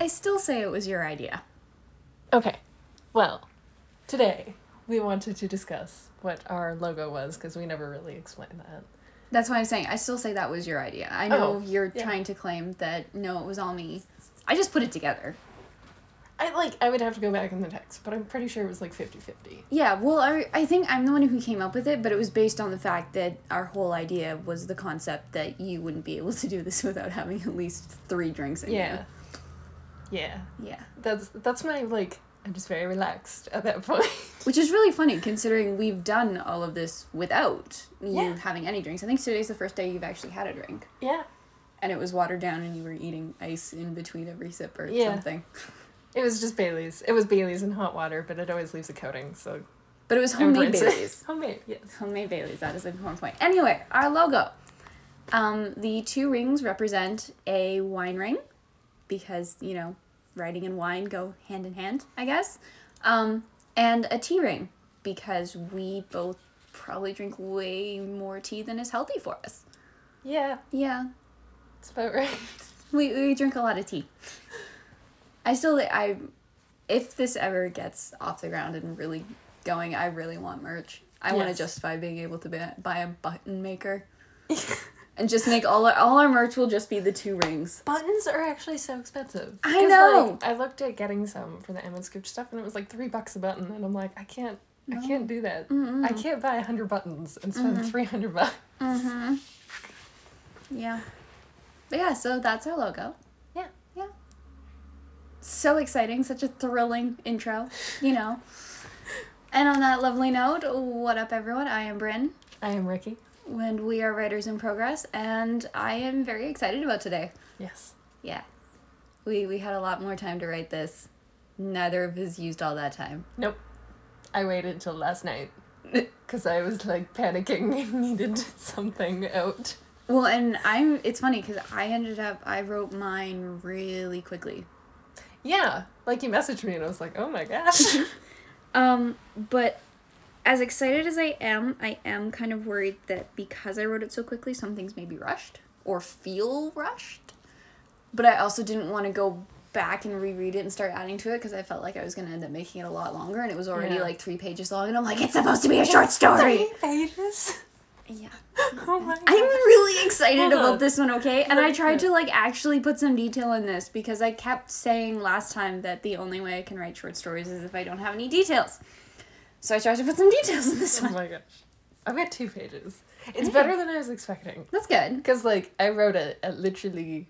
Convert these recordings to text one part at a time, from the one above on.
I still say it was your idea. Okay. Well, today we wanted to discuss what our logo was because we never really explained that. That's why I'm saying I still say that was your idea. I know Oh, you're yeah. trying to claim that no, it was all me. I just put it together. I like I would have to go back in the text, but I'm pretty sure it was like 50-50. Yeah, well, I, I think I'm the one who came up with it, but it was based on the fact that our whole idea was the concept that you wouldn't be able to do this without having at least three drinks in Yeah. Yeah. Yeah. That's that's my like I'm just very relaxed at that point. Which is really funny considering we've done all of this without you Yeah. having any drinks. I think today's the first day you've actually had a drink. yeah. And it was watered down and you were eating ice in between every sip or Yeah. something. It was just Bailey's. It was Bailey's in hot water, but it always leaves a coating, so But it was homemade. Baileys. Homemade, yes. Homemade Baileys, that is an important point. Anyway, our logo. Um, the two rings represent a wine ring because, you know, writing and wine go hand in hand, I guess. Um, and a tea ring because we both probably drink way more tea than is healthy for us. Yeah, Yeah, that's about right. we, we drink a lot of tea. I still, I, if this ever gets off the ground and really going, I really want merch. I want to Yes. justify being able to buy a button maker. and just make all our, all our merch will just be the two rings. Buttons are actually so expensive. I know. Like, I looked at getting some for the Emma Scooch stuff, and it was like three bucks a button, and I'm like, I can't, I can't do that. I can't buy a hundred buttons and spend three hundred bucks. Mm-hmm. Yeah. But yeah, so that's our logo. Yeah. Yeah. So exciting, such a thrilling intro, you know. and on that lovely note, what up everyone? I am Bryn. I am Ricky. And we are writers in progress and i am very excited about today Yes. yeah we we had a lot more time to write this neither of us used all that time Nope. I waited till last night because I was like panicking and needed something out. well and i'm it's funny because i ended up i wrote mine really quickly Yeah, like you messaged me and I was like, oh my gosh. um but as excited as i am i am kind of worried that because i wrote it so quickly some things may be rushed or feel rushed. But i also didn't want to go back and reread it and start adding to it because i felt like i was going to end up making it a lot longer and it was already Yeah. like three pages long and i'm like it's supposed to be a short story. Three pages. yeah. Oh my i'm really excited about this one okay? And i tried to like actually put some detail in this because i kept saying last time that the only way i can write short stories is if i don't have any details so i tried to put some details in this Oh one my gosh. I've got two pages. It's better than I was expecting. that's good Because, like, I wrote it at literally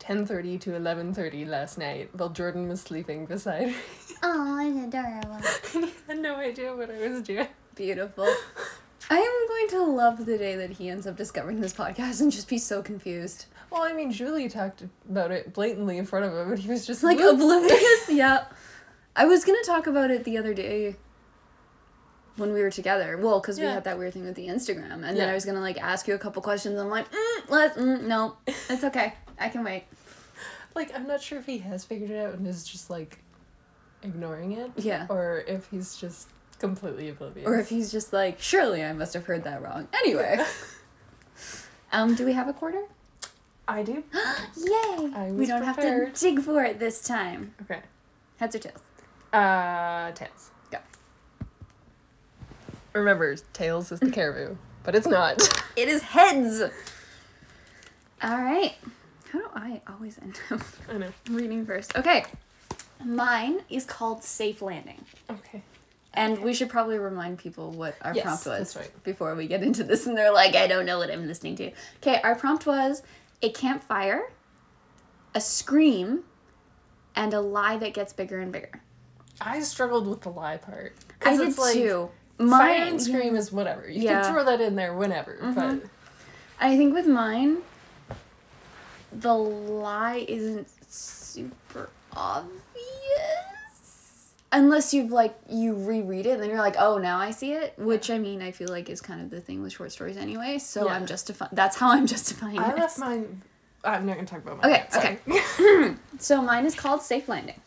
10.30 to 11.30 last night while Jordan was sleeping beside me. oh it's adorable he had no idea what I was doing. Beautiful. I am going to love the day that he ends up discovering this podcast and just be so confused. Well, I mean, Julie talked about it blatantly in front of him, and he was just Like "Whoop." oblivious, yeah. I was gonna talk about it the other day when we were together. Well, because we had that weird thing with the Instagram, and then I was gonna like ask you a couple questions. I'm like, mm, let mm, no, it's okay. I can wait. Like, I'm not sure if he has figured it out and is just, like, ignoring it. Yeah. Or if he's just completely oblivious. Or if he's just like, surely I must have heard that wrong. Anyway. um, do we have a quarter? I do. Yay! I we don't prepared. have to dig for it this time. Okay. Heads or tails? Uh, tails. Remember, tails is the caribou, but it's not. It is heads. All right. How do I always end up I know. reading first? Okay. Mine is called Safe Landing. Okay. And we should probably remind people what our Yes, prompt was that's right. before we get into this and they're like, I don't know what I'm listening to. Okay, our prompt was a campfire, a scream, and a lie that gets bigger and bigger. I struggled with the lie part. I 'Cause did it's like, too. Fire Mine and scream is whatever. You Yeah. Mm-hmm. can throw that in there whenever, but I think with mine, the lie isn't super obvious. Unless you've like you reread it and then you're like, oh now I see it. Which I mean I feel like is kind of the thing with short stories anyway. So Yeah. I'm justifying that's how I'm justifying I left mine. I'm not gonna talk about mine. Okay, yet, okay. So mine is called Safe Landing.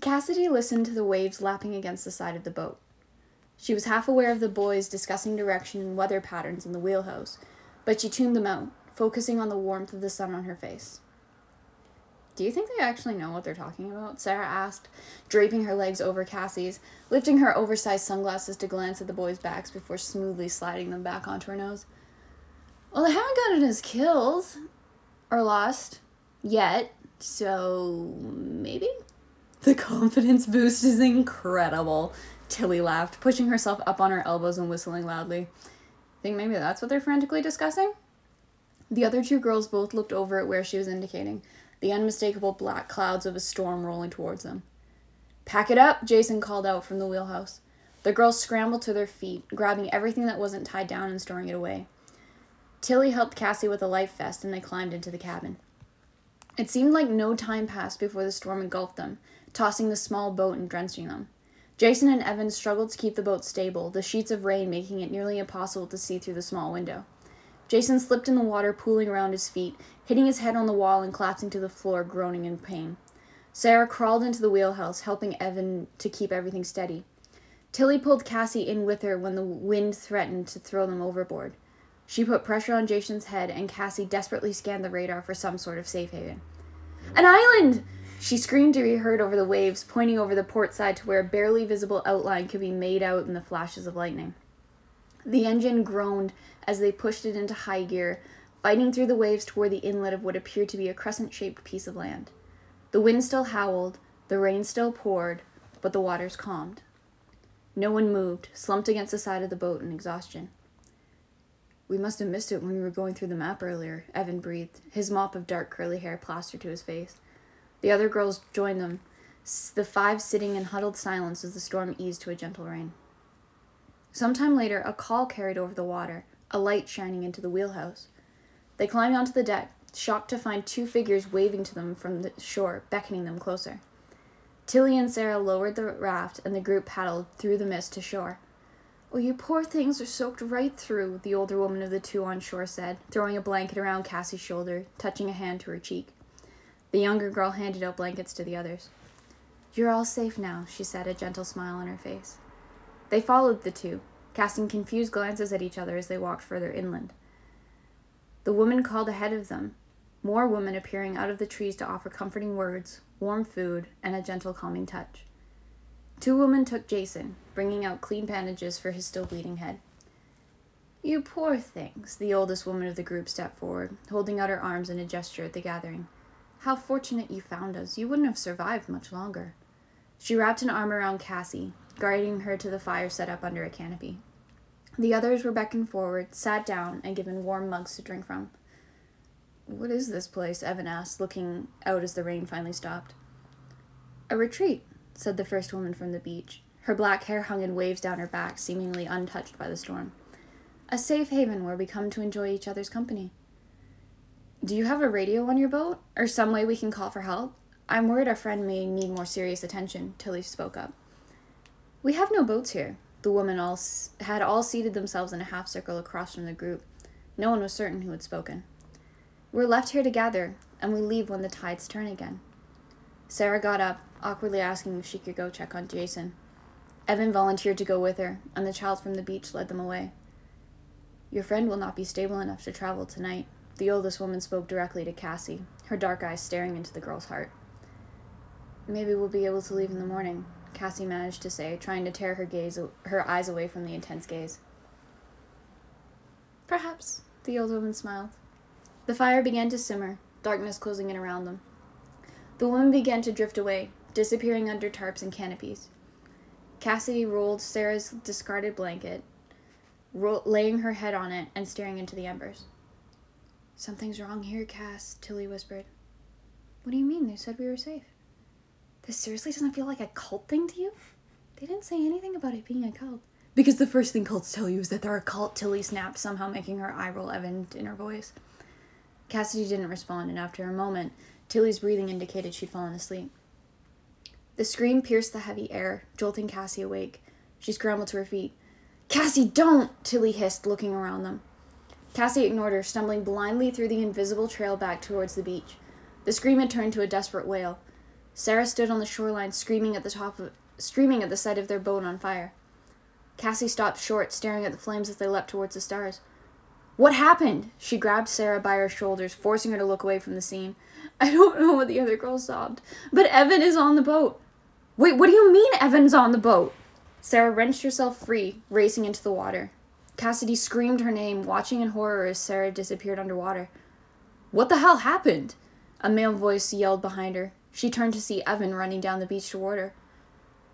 Cassidy listened to the waves lapping against the side of the boat. She was half aware of the boys discussing direction and weather patterns in the wheelhouse, but she tuned them out, focusing on the warmth of the sun on her face. Do you think they actually know what they're talking about? Sarah asked, draping her legs over Cassie's, lifting her oversized sunglasses to glance at the boys' backs before smoothly sliding them back onto her nose. Well, they haven't gotten his kills or lost yet, so maybe? The confidence boost is incredible. Tilly laughed, pushing herself up on her elbows and whistling loudly. Think maybe that's what they're frantically discussing? The other two girls both looked over at where she was indicating, the unmistakable black clouds of a storm rolling towards them. Pack it up, Jason called out from the wheelhouse. The girls scrambled to their feet, grabbing everything that wasn't tied down and storing it away. Tilly helped Cassie with a life vest and they climbed into the cabin. It seemed like no time passed before the storm engulfed them, tossing the small boat and drenching them. Jason and Evan struggled to keep the boat stable, the sheets of rain making it nearly impossible to see through the small window. Jason slipped in the water, pooling around his feet, hitting his head on the wall and collapsing to the floor, groaning in pain. Sarah crawled into the wheelhouse, helping Evan to keep everything steady. Tilly pulled Cassie in with her when the wind threatened to throw them overboard. She put pressure on Jason's head, and Cassie desperately scanned the radar for some sort of safe haven. An island! She screamed to be heard over the waves, pointing over the port side to where a barely visible outline could be made out in the flashes of lightning. The engine groaned as they pushed it into high gear, fighting through the waves toward the inlet of what appeared to be a crescent shaped piece of land. The wind still howled, the rain still poured, but the waters calmed. No one moved, slumped against the side of the boat in exhaustion. We must have missed it when we were going through the map earlier, Evan breathed, his mop of dark curly hair plastered to his face. The other girls joined them, the five sitting in huddled silence as the storm eased to a gentle rain. Some time later, a call carried over the water, a light shining into the wheelhouse. They climbed onto the deck, shocked to find two figures waving to them from the shore, beckoning them closer. Tilly and Sarah lowered the raft, and the group paddled through the mist to shore. Oh, you poor things are soaked right through, the older woman of the two on shore said, throwing a blanket around Cassie's shoulder, touching a hand to her cheek. The younger girl handed out blankets to the others. You're all safe now, she said, a gentle smile on her face. They followed the two, casting confused glances at each other as they walked further inland. The woman called ahead of them, more women appearing out of the trees to offer comforting words, warm food, and a gentle calming touch. Two women took Jason, bringing out clean bandages for his still bleeding head. You poor things, the oldest woman of the group stepped forward, holding out her arms in a gesture at the gathering. How fortunate you found us. You wouldn't have survived much longer. She wrapped an arm around Cassie, guiding her to the fire set up under a canopy. The others were beckoned forward, sat down, and given warm mugs to drink from. What is this place? Evan asked, looking out as the rain finally stopped. A retreat, said the first woman from the beach. Her black hair hung in waves down her back, seemingly untouched by the storm. A safe haven where we come to enjoy each other's company. Do you have a radio on your boat? Or some way we can call for help? I'm worried our friend may need more serious attention, Tilly spoke up. We have no boats here. The women all s- had all seated themselves in a half circle across from the group. No one was certain who had spoken. We're left here to gather, and we leave when the tides turn again. Sarah got up, awkwardly asking if she could go check on Jason. Evan volunteered to go with her, and the child from the beach led them away. Your friend will not be stable enough to travel tonight. The oldest woman spoke directly to Cassie, her dark eyes staring into the girl's heart. Maybe we'll be able to leave in the morning, Cassie managed to say, trying to tear her gaze her eyes away from the intense gaze. Perhaps, the old woman smiled. The fire began to simmer, darkness closing in around them. The woman began to drift away, disappearing under tarps and canopies. Cassidy rolled Sarah's discarded blanket, ro- laying her head on it and staring into the embers. Something's wrong here, Cass, Tilly whispered. What do you mean? They said we were safe. This seriously doesn't feel like a cult thing to you? They didn't say anything about it being a cult. Because the first thing cults tell you is that they're a cult, Tilly snapped, somehow making her eye roll evident in her voice. Cassidy didn't respond, and after a moment, Tilly's breathing indicated she'd fallen asleep. The scream pierced the heavy air, jolting Cassie awake. She scrambled to her feet. Cassie, don't! Tilly hissed, looking around them. Cassie ignored her, stumbling blindly through the invisible trail back towards the beach. The scream had turned to a desperate wail. Sarah stood on the shoreline, screaming at the top of, screaming at the sight of their boat on fire. Cassie stopped short, staring at the flames as they leapt towards the stars. What happened? She grabbed Sarah by her shoulders, forcing her to look away from the scene. I don't know what the other girl sobbed, but Evan is on the boat. Wait, what do you mean Evan's on the boat? Sarah wrenched herself free, racing into the water. Cassidy screamed her name, watching in horror as Sarah disappeared underwater. What the hell happened? A male voice yelled behind her. She turned to see Evan running down the beach toward her.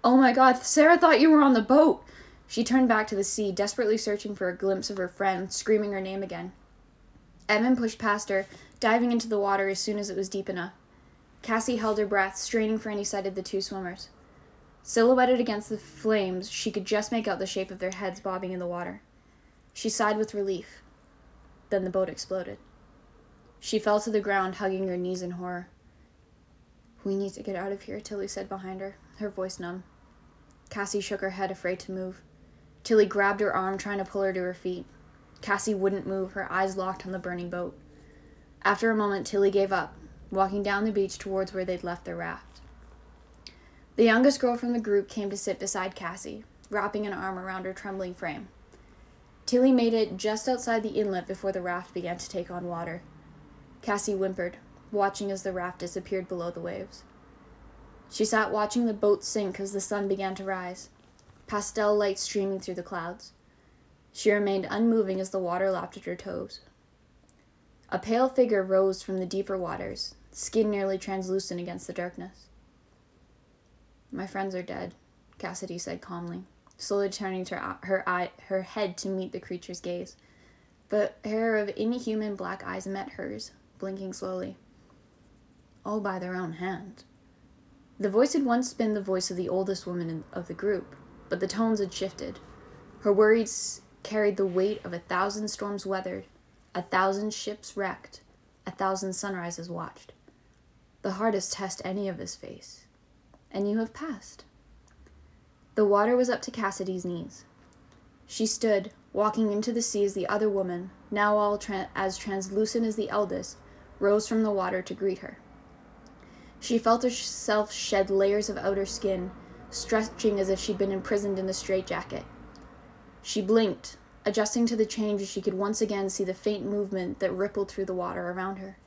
Oh my god, Sarah thought you were on the boat! She turned back to the sea, desperately searching for a glimpse of her friend, screaming her name again. Evan pushed past her, diving into the water as soon as it was deep enough. Cassie held her breath, straining for any sight of the two swimmers. Silhouetted against the flames, she could just make out the shape of their heads bobbing in the water. She sighed with relief. Then the boat exploded. She fell to the ground, hugging her knees in horror. We need to get out of here, Tilly said behind her, her voice numb. Cassie shook her head, afraid to move. Tilly grabbed her arm, trying to pull her to her feet. Cassie wouldn't move, her eyes locked on the burning boat. After a moment, Tilly gave up, walking down the beach towards where they'd left their raft. The youngest girl from the group came to sit beside Cassie, wrapping an arm around her trembling frame. Tilly made it just outside the inlet before the raft began to take on water. Cassie whimpered, watching as the raft disappeared below the waves. She sat watching the boat sink as the sun began to rise, pastel light streaming through the clouds. She remained unmoving as the water lapped at her toes. A pale figure rose from the deeper waters, skin nearly translucent against the darkness. My friends are dead, Cassidy said calmly, slowly turning her, her, eye, her head to meet the creature's gaze. The pair of inhuman black eyes met hers, blinking slowly. All by their own hand. The voice had once been the voice of the oldest woman in, of the group, but the tones had shifted. Her words carried the weight of a thousand storms weathered, a thousand ships wrecked, a thousand sunrises watched. The hardest test any of us face. And you have passed. The water was up to Cassidy's knees. She stood, walking into the sea as the other woman, now all tra- as translucent as the eldest, rose from the water to greet her. She felt herself shed layers of outer skin, stretching as if she'd been imprisoned in a straitjacket. She blinked, adjusting to the change as she could once again see the faint movement that rippled through the water around her.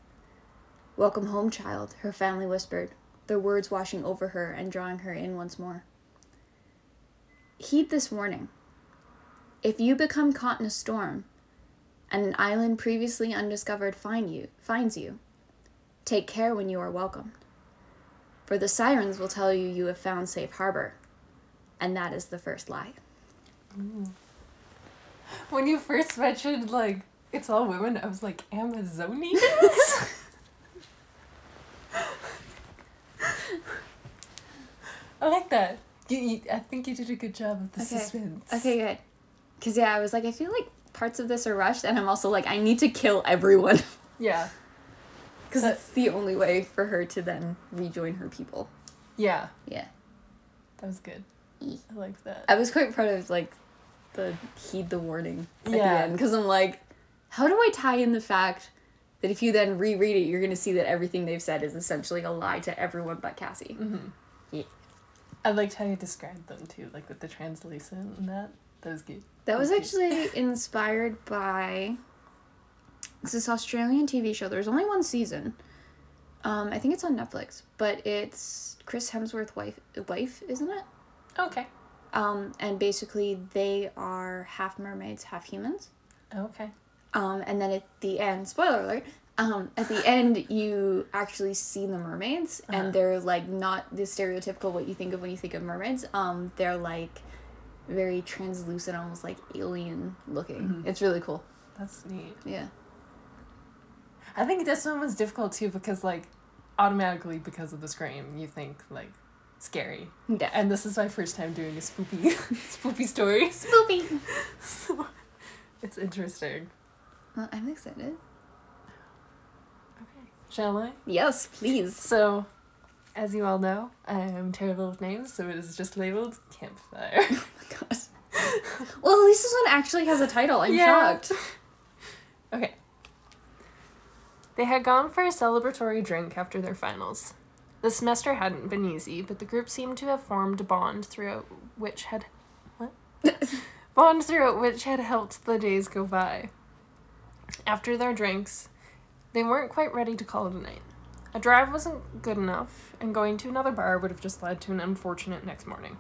Welcome home, child, her family whispered, their words washing over her and drawing her in once more. Heed this warning. If you become caught in a storm, and an island previously undiscovered find you, finds you, take care when you are welcomed. For the sirens will tell you you have found safe harbor, and that is the first lie. Mm. When you first mentioned like it's all women, I was like Amazonians. I like that. You, you, I think you did a good job of the Okay. suspense. Okay, good. Because, yeah, I was like, I feel like parts of this are rushed, and I'm also like, I need to kill everyone. Yeah. Because that's the only way for her to then rejoin her people. Yeah. Yeah. That was good. E. I liked that. I was quite proud of, like, the heed the warning at the Yeah. end. Because I'm like, how do I tie in the fact that if you then reread it, you're going to see that everything they've said is essentially a lie to everyone but Cassie? Mm-hmm. Yeah. I liked how you described them too, like with the translucent and that. That was good. That was actually inspired by it's this Australian TV show. There's only one season. Um, I think it's on Netflix, but it's Chris Hemsworth wife wife, isn't it? Okay. Um, and basically they are half mermaids, half humans. Okay. Um, and then at the end, spoiler alert, um, at the end you actually see the mermaids Uh-huh. and they're like not the stereotypical what you think of when you think of mermaids. Um, they're like very translucent, almost like alien looking. Mhm. It's really cool. That's neat. Yeah. I think this one was difficult too because like automatically because of the scream you think like scary. Yeah. And this is my first time doing a spoopy spoopy story. Spoopy. So it's interesting. Well, I'm excited. Shall I? Yes, please. So as you all know, I am terrible with names, so it is just labeled campfire. Oh my gosh. well, at least this one actually has a title. I'm Yeah. shocked. Okay. They had gone for a celebratory drink after their finals. The semester hadn't been easy, but the group seemed to have formed a bond throughout which had what? bond throughout which had helped the days go by. After their drinks, they weren't quite ready to call it a night. A drive wasn't good enough, and going to another bar would have just led to an unfortunate next morning.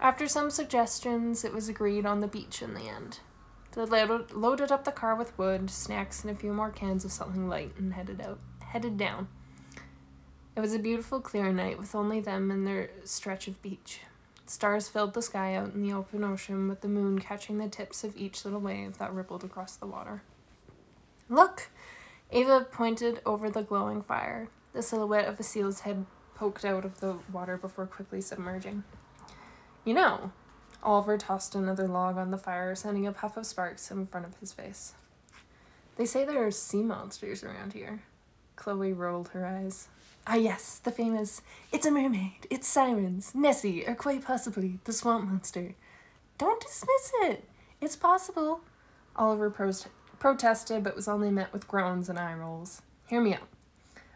After some suggestions, it was agreed on the beach in the end. They loaded, loaded up the car with wood, snacks, and a few more cans of something light and headed out, headed down. It was a beautiful, clear night with only them and their stretch of beach. Stars filled the sky out in the open ocean, with the moon catching the tips of each little wave that rippled across the water. Look! Ava pointed over the glowing fire. The silhouette of a seal's head poked out of the water before quickly submerging. You know, Oliver tossed another log on the fire, sending a puff of sparks in front of his face. They say there are sea monsters around here. Chloe rolled her eyes. Ah, yes, the famous It's a mermaid, it's sirens, Nessie, or quite possibly the swamp monster. Don't dismiss it. It's possible. Oliver pros- protested, but was only met with groans and eye rolls. Hear me out.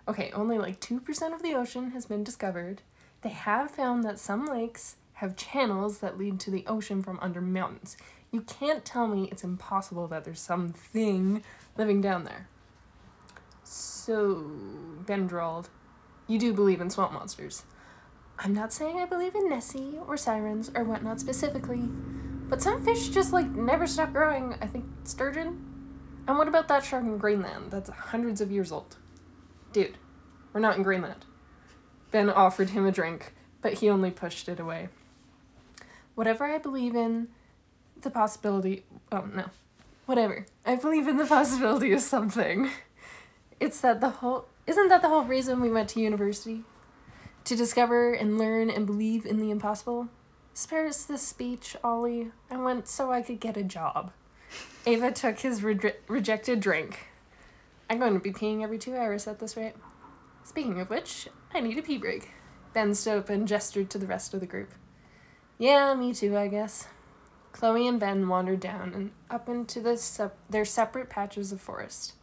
Okay, only like 2% of the ocean has been discovered. They have found that some lakes have channels that lead to the ocean from under mountains. You can't tell me it's impossible that there's something living down there. So, Ben drawled, you do believe in swamp monsters. I'm not saying I believe in Nessie or sirens or whatnot specifically, but some fish just like never stop growing. I think sturgeon. And what about that shark in Greenland that's hundreds of years old? Dude, we're not in Greenland. Ben offered him a drink, but he only pushed it away. Whatever I believe in, the possibility. Oh, no. Whatever. I believe in the possibility of something. It's that the whole. Isn't that the whole reason we went to university? To discover and learn and believe in the impossible? Spares this speech, Ollie. I went so I could get a job. Ava took his re- rejected drink. I'm going to be peeing every two hours at this rate. Speaking of which, I need a pee break. Ben stood up and gestured to the rest of the group. Yeah, me too, I guess. Chloe and Ben wandered down and up into the sep- their separate patches of forest.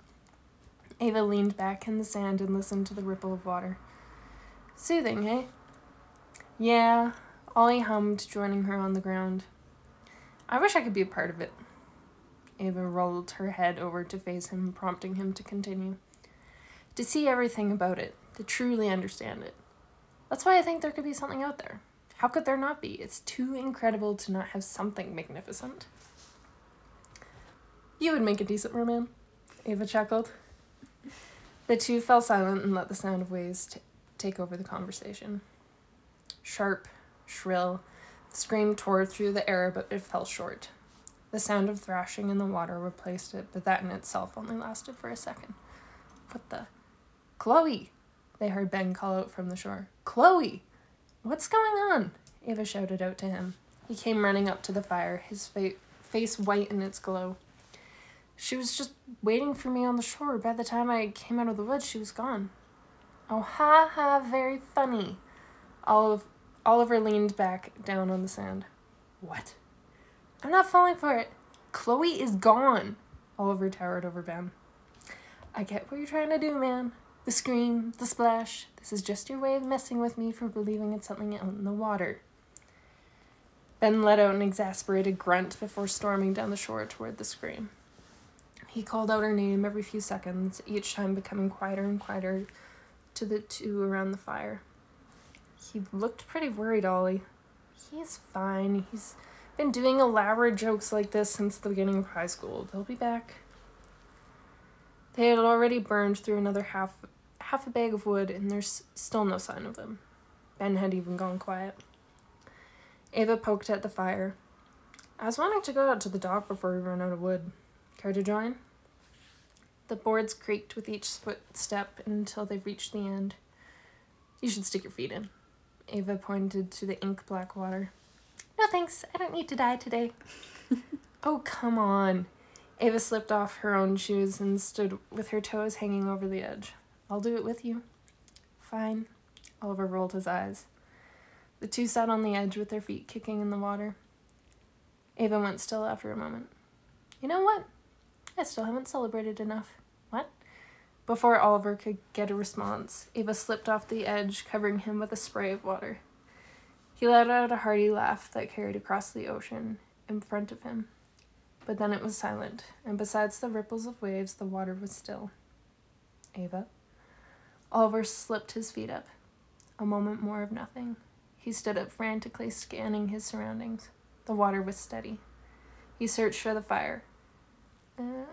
Ava leaned back in the sand and listened to the ripple of water. Soothing, eh? Yeah, Ollie hummed, joining her on the ground. I wish I could be a part of it. Ava rolled her head over to face him, prompting him to continue. To see everything about it, to truly understand it. That's why I think there could be something out there. How could there not be? It's too incredible to not have something magnificent. You would make a decent merman, Ava chuckled. The two fell silent and let the sound of waves t- take over the conversation. Sharp, shrill, the scream tore through the air, but it fell short. The sound of thrashing in the water replaced it, but that in itself only lasted for a second. What the? Chloe! They heard Ben call out from the shore. Chloe! What's going on? Ava shouted out to him. He came running up to the fire, his fa- face white in its glow. She was just waiting for me on the shore. By the time I came out of the woods, she was gone. Oh, ha ha, very funny. Olive, Oliver leaned back down on the sand. What? I'm not falling for it. Chloe is gone. Oliver towered over Ben. I get what you're trying to do, man. The scream, the splash. This is just your way of messing with me for believing it's something out in the water. Ben let out an exasperated grunt before storming down the shore toward the scream. He called out her name every few seconds, each time becoming quieter and quieter to the two around the fire. He looked pretty worried, Ollie. He's fine. He's been doing elaborate jokes like this since the beginning of high school. They'll be back. They had already burned through another half half a bag of wood, and there's still no sign of them. Ben had even gone quiet. Ava poked at the fire. I was wanting to go out to the dock before we run out of wood. Care to join? The boards creaked with each footstep until they reached the end. You should stick your feet in. Ava pointed to the ink black water. No thanks, I don't need to die today. oh, come on. Ava slipped off her own shoes and stood with her toes hanging over the edge. I'll do it with you. Fine. Oliver rolled his eyes. The two sat on the edge with their feet kicking in the water. Ava went still after a moment. You know what? I still haven't celebrated enough. What? Before Oliver could get a response, Ava slipped off the edge, covering him with a spray of water. He let out a hearty laugh that carried across the ocean in front of him. But then it was silent, and besides the ripples of waves, the water was still. Ava? Oliver slipped his feet up. A moment more of nothing. He stood up frantically, scanning his surroundings. The water was steady. He searched for the fire. Uh,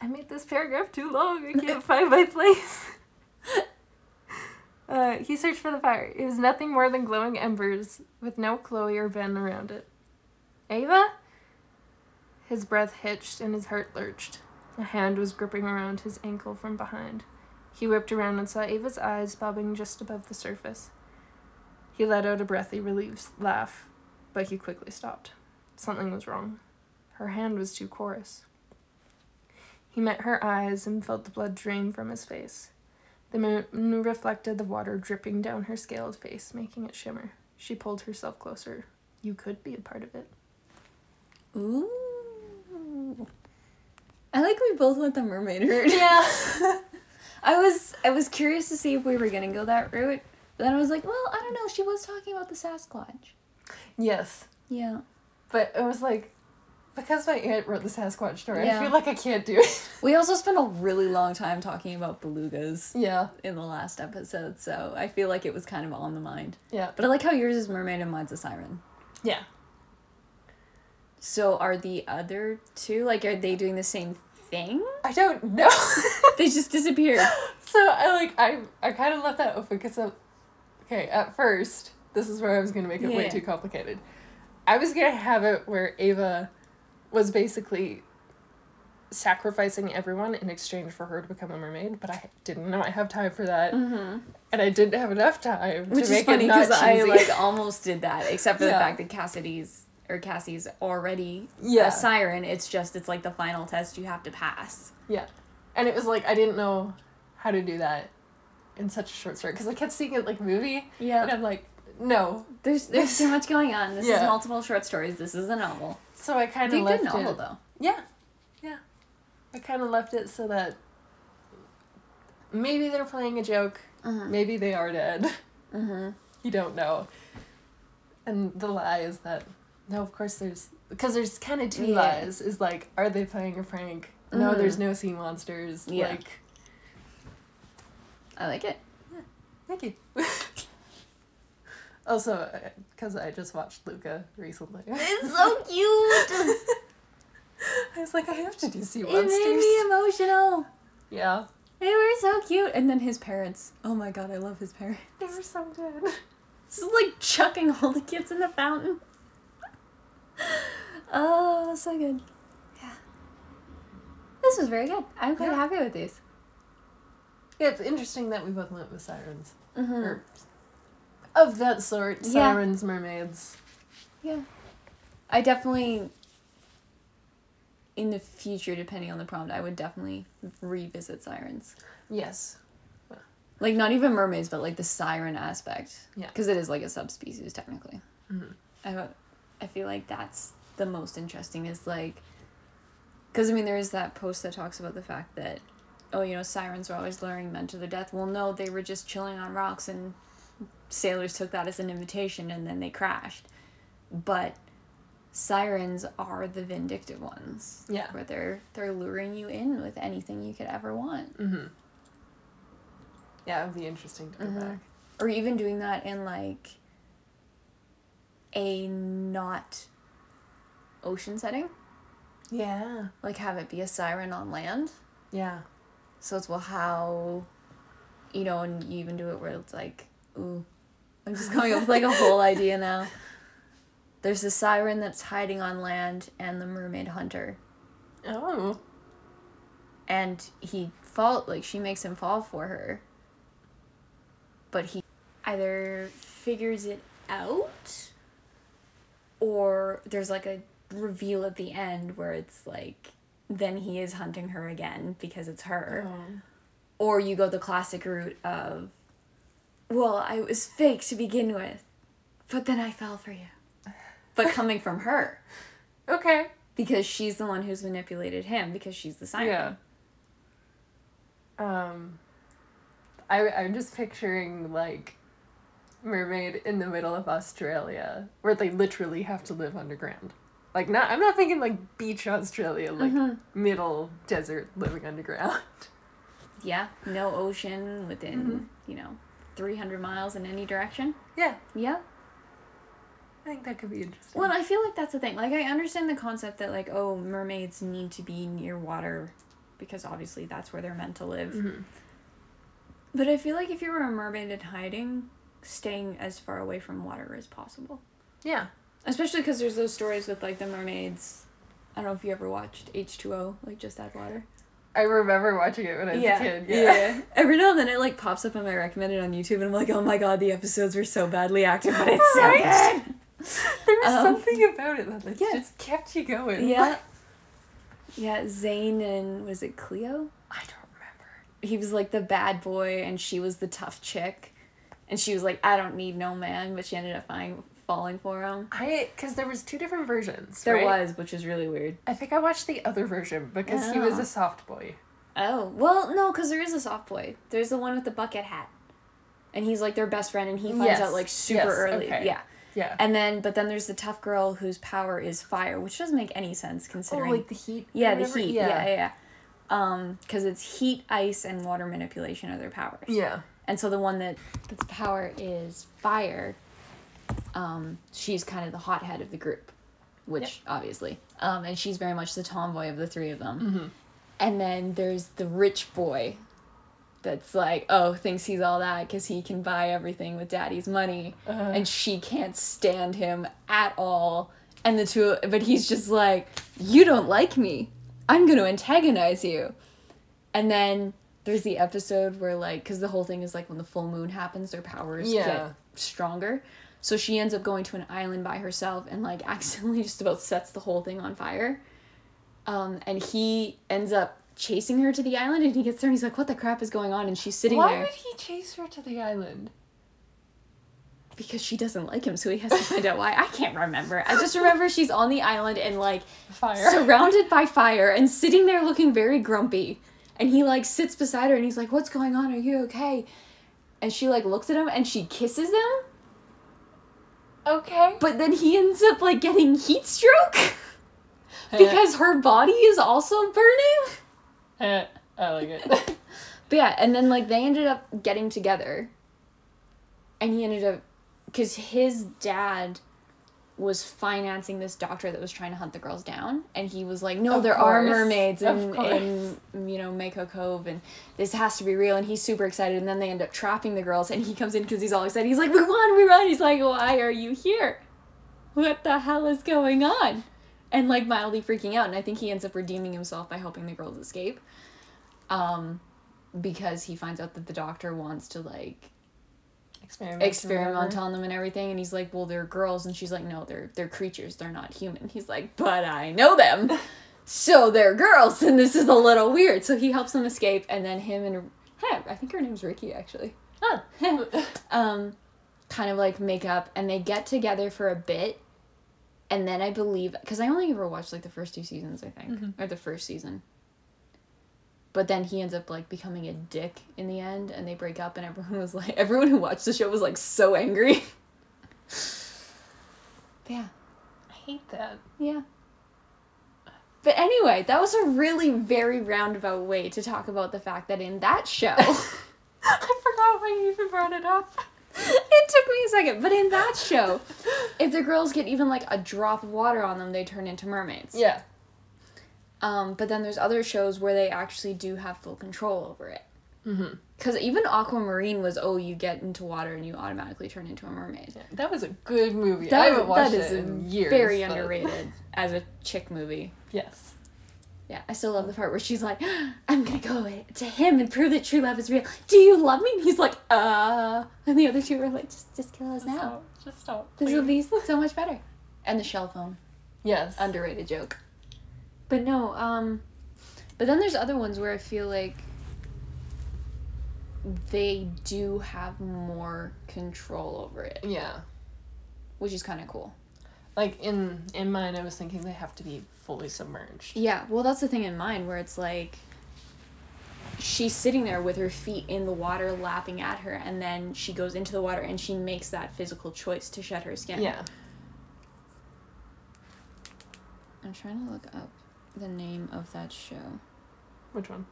I made this paragraph too long. I can't find my place. Uh, he searched for the fire. It was nothing more than glowing embers with no Chloe or Ben around it. Ava? His breath hitched and his heart lurched. A hand was gripping around his ankle from behind. He whipped around and saw Ava's eyes bobbing just above the surface. He let out a breathy, relieved laugh, but he quickly stopped. Something was wrong. Her hand was too coarse. He met her eyes and felt the blood drain from his face. The moon reflected the water dripping down her scaled face, making it shimmer. She pulled herself closer. You could be a part of it. Ooh. I like we both went the mermaid route. Yeah. I was I was curious to see if we were gonna go that route. But then I was like, well, I don't know. She was talking about the Sasquatch. yes. Yeah. But it was like, because my aunt wrote the Sasquatch story, Yeah. I feel like I can't do it. We also spent a really long time talking about belugas yeah. in the last episode, so I feel like it was kind of on the mind. Yeah. But I like how yours is mermaid and mine's a siren. Yeah. So are the other two like are they doing the same thing? I don't know. They just disappeared. so I like I I kind of left that open because okay at first this is where I was gonna make it way too complicated. I was gonna have it where Ava was basically sacrificing everyone in exchange for her to become a mermaid, but I didn't know I have time for that, Mm-hmm. and I didn't have enough time Which to is make funny because I like almost did that, except for the fact that Cassidy's or Cassie's already Yeah. a siren. It's just it's like the final test you have to pass. Yeah. And it was like I didn't know how to do that in such a short story because I kept seeing it like movie Yeah. and I'm like no. There's there's too much going on. This is multiple short stories. This is a novel. So I kind of a good left novel it. though. Yeah. Yeah. I kind of left it so that maybe they're playing a joke, Mm-hmm. maybe they are dead. Mm-hmm. you don't know. And the lie is that no, of course there's because there's kind of two Yeah. lies. Is like, are they playing a prank? No, Mhm. there's no sea monsters. Yeah. Like, I like it. thank you. also, because I just watched Luca recently. It's so cute. I was like, I have to do sea it monsters. made me emotional. yeah, They were so cute. And then his parents. Oh my god, I love his parents. they were so good. This is like chucking all the kids in the fountain. Oh, so good. Yeah. This was very good. I'm quite Yeah. happy with these. Yeah, it's interesting that we both went with sirens. Mm-hmm. Or of that sort. Yeah. Sirens, mermaids. Yeah. I definitely, in the future, depending on the prompt, I would definitely revisit sirens. Yes. Like, not even mermaids, but like the siren aspect. Yeah. Because it is like a subspecies, technically. Mhm. I, I feel like that's the most interesting is like, because I mean, there is that post that talks about the fact that, oh, you know, sirens are always luring men to their death. Well, no, they were just chilling on rocks and sailors took that as an invitation and then they crashed. But sirens are the vindictive ones. Yeah. Where they're they're luring you in with anything you could ever want. Mm-hmm. Yeah, it would be interesting to go Mhm. back. Or even doing that in like a not ocean setting. Yeah. Like have it be a siren on land. Yeah. So it's well how you know, and you even do it where it's like, ooh. I'm just coming up with like a whole idea now. There's the siren that's hiding on land and the mermaid hunter. Oh. And he fall like she makes him fall for her. But he either figures it out or there's like a reveal at the end where it's like then he is hunting her again because it's her. Oh. Or you go the classic route of, well, I was fake to begin with, but then I fell for you. But coming from her, Okay. because she's the one who's manipulated him, because she's the siren. Yeah. Um, I I'm just picturing like mermaid in the middle of Australia where they literally have to live underground. Like not I'm not thinking like beach Australia, like Mhm. middle desert living underground. Yeah, no ocean within, Mhm. you know, 300 miles in any direction. Yeah, Yeah. I think that could be interesting. Well, I feel like that's the thing. Like, I understand the concept that, like, oh, mermaids need to be near water because obviously that's where they're meant to live. Mhm. But I feel like if you were a mermaid in hiding, staying as far away from water as possible. Yeah. Especially because there's those stories with, like, the mermaids. I don't know if you ever watched H2O, like, just add water. I remember watching it when I was yeah. a kid. Yeah. yeah. Every now and then it, like, pops up on my recommended on YouTube, and I'm like, oh my god, the episodes were so badly acted, but it's so Right? good. There was Um, something about it that like, yeah. just kept you going. Yeah. Yeah, Zane and was it Cleo? I don't remember. He was like the bad boy and she was the tough chick. And she was like, I don't need no man, but she ended up finding, falling for him. I because there was two different versions. There right? was, which is really weird. I think I watched the other version because he was Oh. a soft boy. Oh, well, no, because there is a soft boy. There's the one with the bucket hat. And he's like their best friend and he finds Yes. out like super Yes, early. okay. Yeah. Yeah. And then, but then there's the tough girl whose power is fire, which doesn't make any sense oh, considering. like the heat. yeah, the heat. Yeah, yeah, yeah. Um, because it's heat, ice, and water manipulation are their powers. Yeah. And so the one that that's power is fire. Um, she's kind of the hothead of the group, which obviously, um, and she's very much the tomboy of the three of them. Mhm. And then there's the rich boy, that's like, oh, thinks he's all that because he can buy everything with daddy's money, Uh-huh. and she can't stand him at all. And the two, but he's just like, you don't like me. I'm gonna antagonize you. And then there's the episode where like because the whole thing is like when the full moon happens their powers Yeah. get stronger so she ends up going to an island by herself and like accidentally just about sets the whole thing on fire um and he ends up chasing her to the island and he gets there and he's like what the crap is going on and she's sitting Why there would he chase her to the island? because she doesn't like him so he has to find out why i can't remember i just remember she's on the island and like Fire. surrounded by fire and sitting there looking very grumpy. And he like sits beside her and he's like, "What's going on? Are you okay?" And she like looks at him and she kisses him, okay. but then he ends up like getting heat stroke because her body is also burning. Eh, I like it. But yeah, and then like they ended up getting together. And he ended up cuz his dad was financing this doctor that was trying to hunt the girls down and he was like no Of there are mermaids in, in you know Mako Cove and this has to be real and he's super excited and then they end up trapping the girls and he comes in because he's all excited. He's like we won we won. He's like why are you here? What the hell is going on? And like mildly freaking out and I think he ends up redeeming himself by helping the girls escape um because he finds out that the doctor wants to like Experiment. on them and everything and he's like well they're girls and she's like no they're they're creatures they're not human he's like but i know them so they're girls and this is a little weird so he helps them escape and then him and hey, i think her name's Rikki actually Huh. um kind of like make up and they get together for a bit and then i believe because i only ever watched like the first two seasons i think Mhm. or the first season but then he ends up like becoming a dick in the end and they break up and everyone was like everyone who watched the show was like so angry yeah I hate that. yeah but anyway that was a really very roundabout way to talk about the fact that in that show I forgot why you even brought it up. it took me a second but in that show if the girls get even like a drop of water on them they turn into mermaids Yeah. Um but then there's other shows where they actually do have full control over it Mm-hmm. because even aquamarine was oh you get into water and you automatically turn into a mermaid yeah. That was a good movie. I haven't watched that is it in years. very but- underrated as a chick movie Yes. yeah i still love the part where she's like i'm gonna go to him and prove that true love is real do you love me and he's like uh and the other two were like just just kill us Just now stop. Just stop. this will please. be so much better and the shell phone Yes. underrated joke. But no, um but then there's other ones where I feel like they do have more control over it, yeah. which is kind of cool. Like in in mine, I was thinking they have to be fully submerged. Yeah, well that's the thing in mine where it's like she's sitting there with her feet in the water lapping at her and then she goes into the water and she makes that physical choice to shed her skin. Yeah. I'm trying to look up the name of that show. Which one?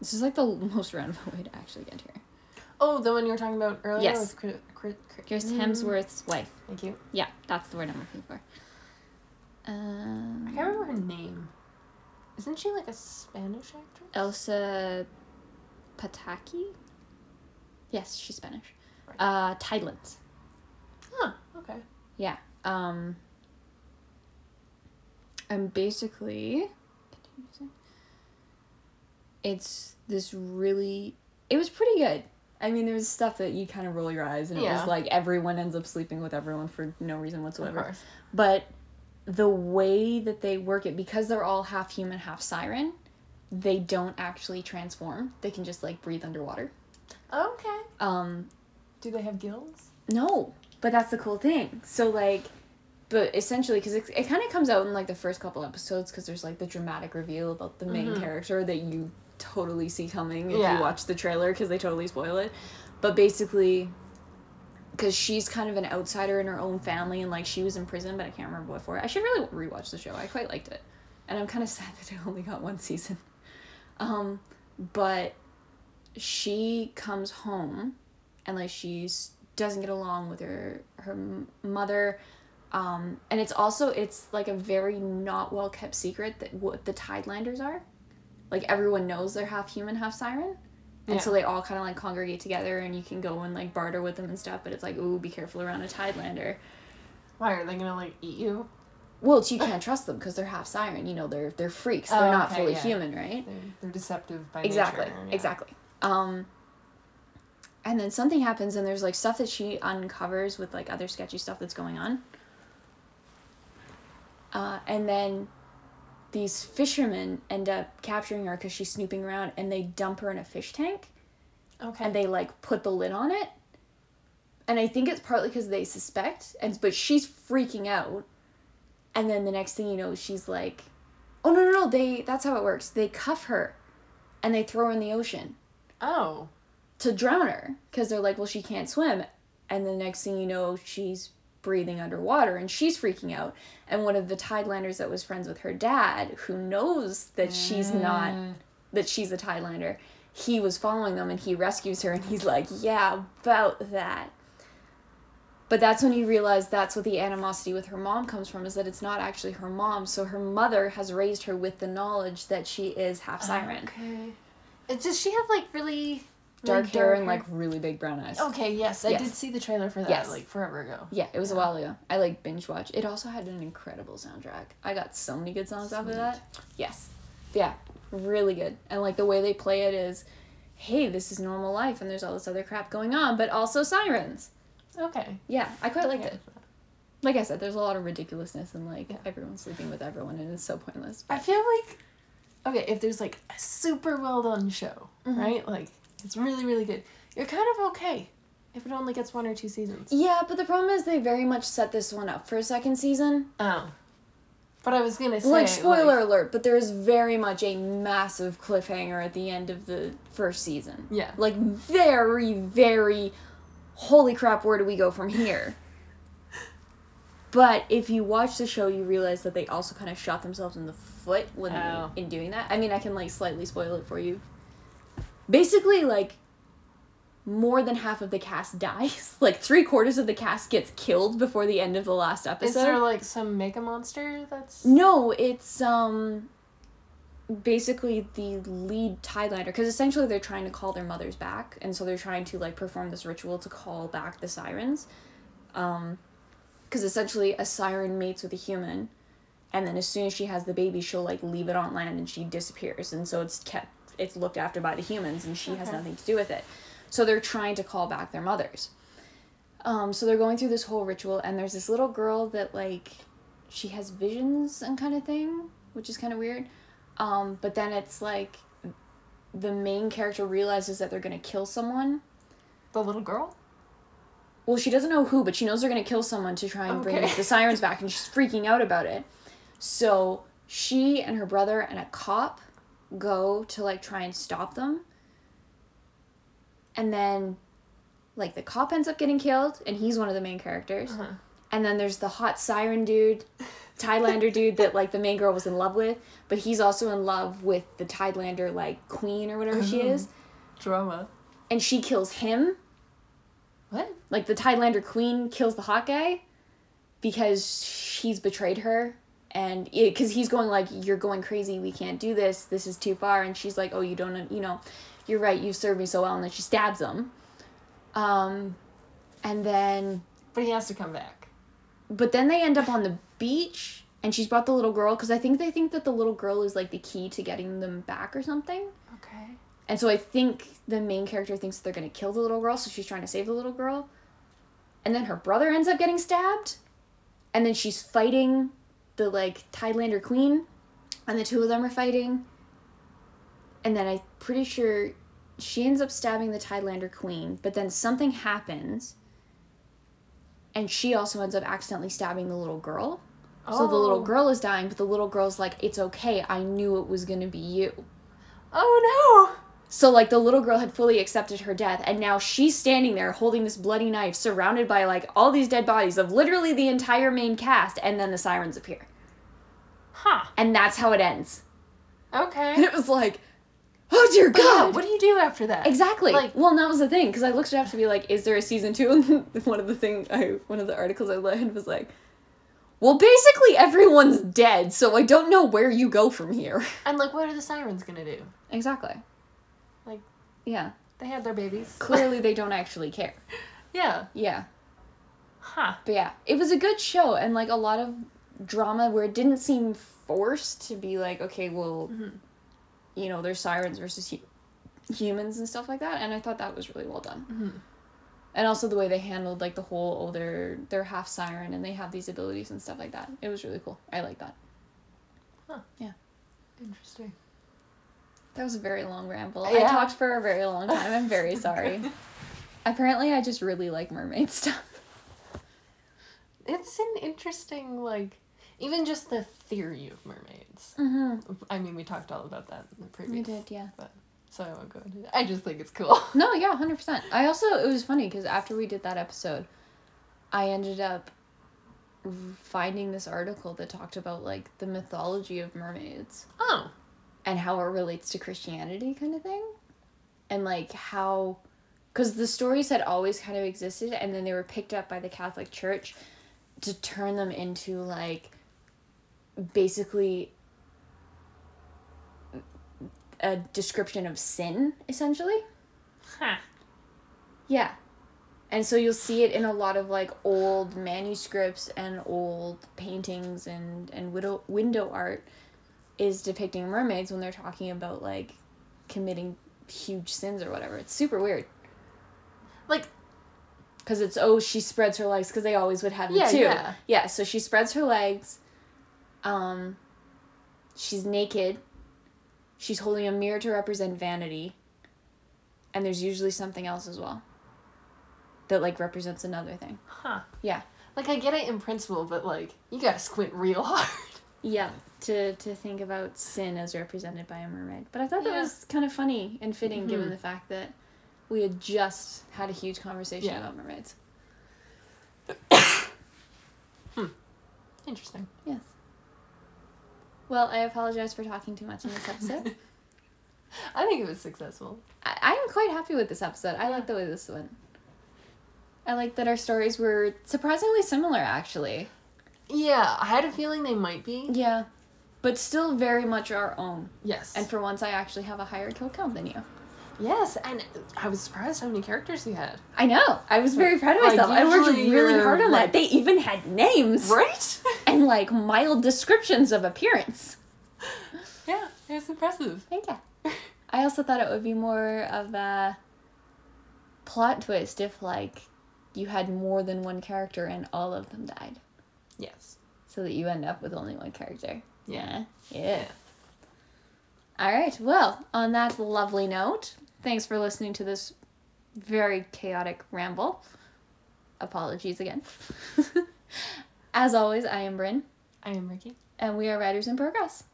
This is like the most roundabout way to actually get here. Oh, the one you were talking about earlier. Yes. Chris, Chris, Chris, Chris Mm. Hemsworth's wife. Thank you. Yeah, that's the word I'm looking for. Um, I can't remember her name. Isn't she like a Spanish actress? Elsa Pataky? Yes, she's Spanish. Right. Uh, Tidelands. Huh. Okay. Yeah. Um, and basically, it's this really. It was pretty good. I mean, there was stuff that you kind of roll your eyes, and it was like everyone ends up sleeping with everyone for no reason Of whatsoever. course. But the way that they work it, because they're all half human, half siren, they don't actually transform. They can just like breathe underwater. Okay. Um, Do they have gills? no, but that's the cool thing. So like, but essentially, because it, it kind of comes out in like the first couple episodes, because there's like the dramatic reveal about the main Mhm. character that you totally see coming if Yeah. you watch the trailer, because they totally spoil it. But basically, because she's kind of an outsider in her own family, and like she was in prison, but I can't remember what for. I should really rewatch the show. I quite liked it, and I'm kind of sad that it only got one season. Um, but she comes home and like she's doesn't get along with her her mother um and it's also it's like a very not well kept secret that what the tidelanders are like everyone knows they're half human half siren and so they all kind of like congregate together and you can go and like barter with them and stuff but it's like ooh be careful around a tidelander Why are they gonna like eat you? well you can't trust them because they're half siren you know they're they're freaks they're Oh, not okay, fully yeah. human right They're, they're deceptive by exactly nature. yeah. exactly um and then something happens and there's like stuff that she uncovers with like other sketchy stuff that's going on uh, and then these fishermen end up capturing her because she's snooping around and they dump her in a fish tank. Okay. and they like put the lid on it. And i think it's partly because they suspect and but she's freaking out. And then the next thing you know she's like oh no no no they that's how it works. They cuff her and they throw her in the ocean oh. to drown her because they're like well she can't swim. And the next thing you know she's breathing underwater and she's freaking out and one of the tidelanders that was friends with her dad who knows that she's not Mm. that she's a Tidelander. He was following them and he rescues her and he's like, Yeah, about that. But that's when you realize that's what the animosity with her mom comes from is that it's not actually her mom. So her mother has raised her with the knowledge that she is half siren. Okay. Does she have like really Dark hair and like really big brown eyes. Okay, yes, I Yes. did see the trailer for that Yes. like forever ago. Yeah, it was a while ago. I like binge watched. It also had an incredible soundtrack. I got so many good songs off of that. Yes. Yeah, really good. And like the way they play it is, hey, this is normal life and there's all this other crap going on, but also sirens. Okay. Yeah, I quite liked Yeah. it. Like I said, there's a lot of ridiculousness and like Yeah. everyone's sleeping with everyone and it's so pointless. I feel like okay, if there's like a super well done show, Mhm. right? Like it's really really good. You're kind of okay if it only gets one or two seasons. Yeah, but the problem is they very much set this one up for a second season. Oh. But I was gonna say like spoiler alert, but there is very much a massive cliffhanger at the end of the first season. Yeah. Like very, very holy crap, where do we go from here? but if you watch the show you realize that they also kind of shot themselves in the foot when Oh. in doing that. I mean I can like slightly spoil it for you. Basically like more than half of the cast dies. Like three quarters of the cast gets killed before the end of the last episode. Is there like some mega monster that's No, it's um basically the lead Tidelander because essentially they're trying to call their mothers back and so they're trying to like perform this ritual to call back the sirens. Um because essentially a siren mates with a human and then as soon as she has the baby she'll like leave it on land and she disappears and so it's kept it's looked after by the humans and she has nothing to do with it. So they're trying to call back their mothers. Um, so they're going through this whole ritual, and there's this little girl that like she has visions and kind of thing, which is kind of weird. Um, but then it's like the main character realizes that they're gonna kill someone. the little girl? Well, she doesn't know who, but she knows they're gonna kill someone to try and bring the sirens back, and she's freaking out about it. So she and her brother and a cop go to like try and stop them. And then, like, the cop ends up getting killed, and he's one of the main characters. Uh-huh. And then there's the hot siren dude Tidelander dude that like the main girl was in love with, but he's also in love with the Tidelander like queen or whatever she is, Drama. and she kills him. What? Like the Tidelander queen kills the hot guy because he's betrayed her and because he's going like you're going crazy we can't do this this is too far and she's like oh you don't you know you're right you served me so well and then she stabs him um and then But he has to come back. but then they end up on the beach and she's brought the little girl because i think they think that the little girl is like the key to getting them back or something Okay. and so i think the main character thinks they're going to kill the little girl so she's trying to save the little girl and then her brother ends up getting stabbed and then she's fighting the like Tidelander queen and the two of them are fighting. And then i'm pretty sure she ends up stabbing the Tidelander queen but then something happens and she also ends up accidentally stabbing the little girl. So the little Oh. girl is dying but the little girl's like it's okay. I knew it was to be you. Oh so like the little girl had fully accepted her death and now she's standing there holding this bloody knife surrounded by like all these dead bodies of literally the entire main cast and then the sirens appear. Huh. And that's how it ends. Okay. And it was like, oh dear But yeah, god. what do you do after that? Exactly. Like- well, and that was the thing because I looked it up to be like, is there a season two? And one of the thing I one of the articles I read was like, well, basically everyone's dead, so I don't know where you go from here. And like, what are the sirens gonna do? Exactly. Yeah, They had their babies. clearly they don't actually care. yeah. Yeah. Huh. But yeah, it was a good show and like a lot of drama where it didn't seem forced to be like, okay, well, Mhm. you know, there's sirens versus hu- humans and stuff like that, and I thought that was really well done. Mhm. And also the way they handled like the whole oh they're they're half siren and they have these abilities and stuff like that. It was really cool. I like that. Huh. Yeah. Interesting. That was a very long ramble. I talked for a very long time. I'm very sorry. Apparently, I just really like mermaid stuff. It's an interesting, like, even just the theory of mermaids. Mm-hmm. I mean, we talked all about that in the previous. We did, yeah. But, So I won't go into it. I just think it's cool. No, yeah, hundred percent. I also it was funny because after we did that episode, I ended up finding this article that talked about like the mythology of mermaids Oh. And how it relates to Christianity, kind of thing, and like how, because the stories had always kind of existed, and then they were picked up by the Catholic Church to turn them into like basically a description of sin, essentially. Huh. Yeah. And so you'll see it in a lot of like old manuscripts and old paintings and and widow, window art is depicting mermaids when they're talking about like committing huge sins or whatever. It's super weird Like, cuz it's oh she spreads her legs cuz they always would have Yeah, too. yeah. Yeah, so she spreads her legs. Um she's naked. She's holding a mirror to represent vanity. And there's usually something else as well that like represents another thing. huh. Yeah. Like, I get it in principle, but, like, you gotta squint real hard. Yeah, to to think about sin as represented by a mermaid. But I thought that Yeah. was kind of funny and fitting given Mhm. the fact that we had just had a huge conversation Yeah. about mermaids. Interesting. Yes. Well, I apologize for talking too much in this episode. I think it was successful. I, I'm quite happy with this episode. I like the way this went. I like that our stories were surprisingly similar, actually. Yeah, I had a feeling they might be. Yeah. But still very much our own. Yes. And for once, I actually have a higher kill count than you. yes, and I was surprised how many characters you had. I know. I was very proud of Like, myself. I worked really hard on like- that. They even had names Right? and like mild descriptions of appearance. yeah, it was impressive. Thank you. I also thought it would be more of a plot twist if like you had more than one character and all of them died, Yes. so that you end up with only one character. Yeah. Yeah. Yeah. All right. Well, on that lovely note, thanks for listening to this very chaotic ramble. Apologies again. As always, I am Bryn, I am Rikki. and we are Writers in Progress.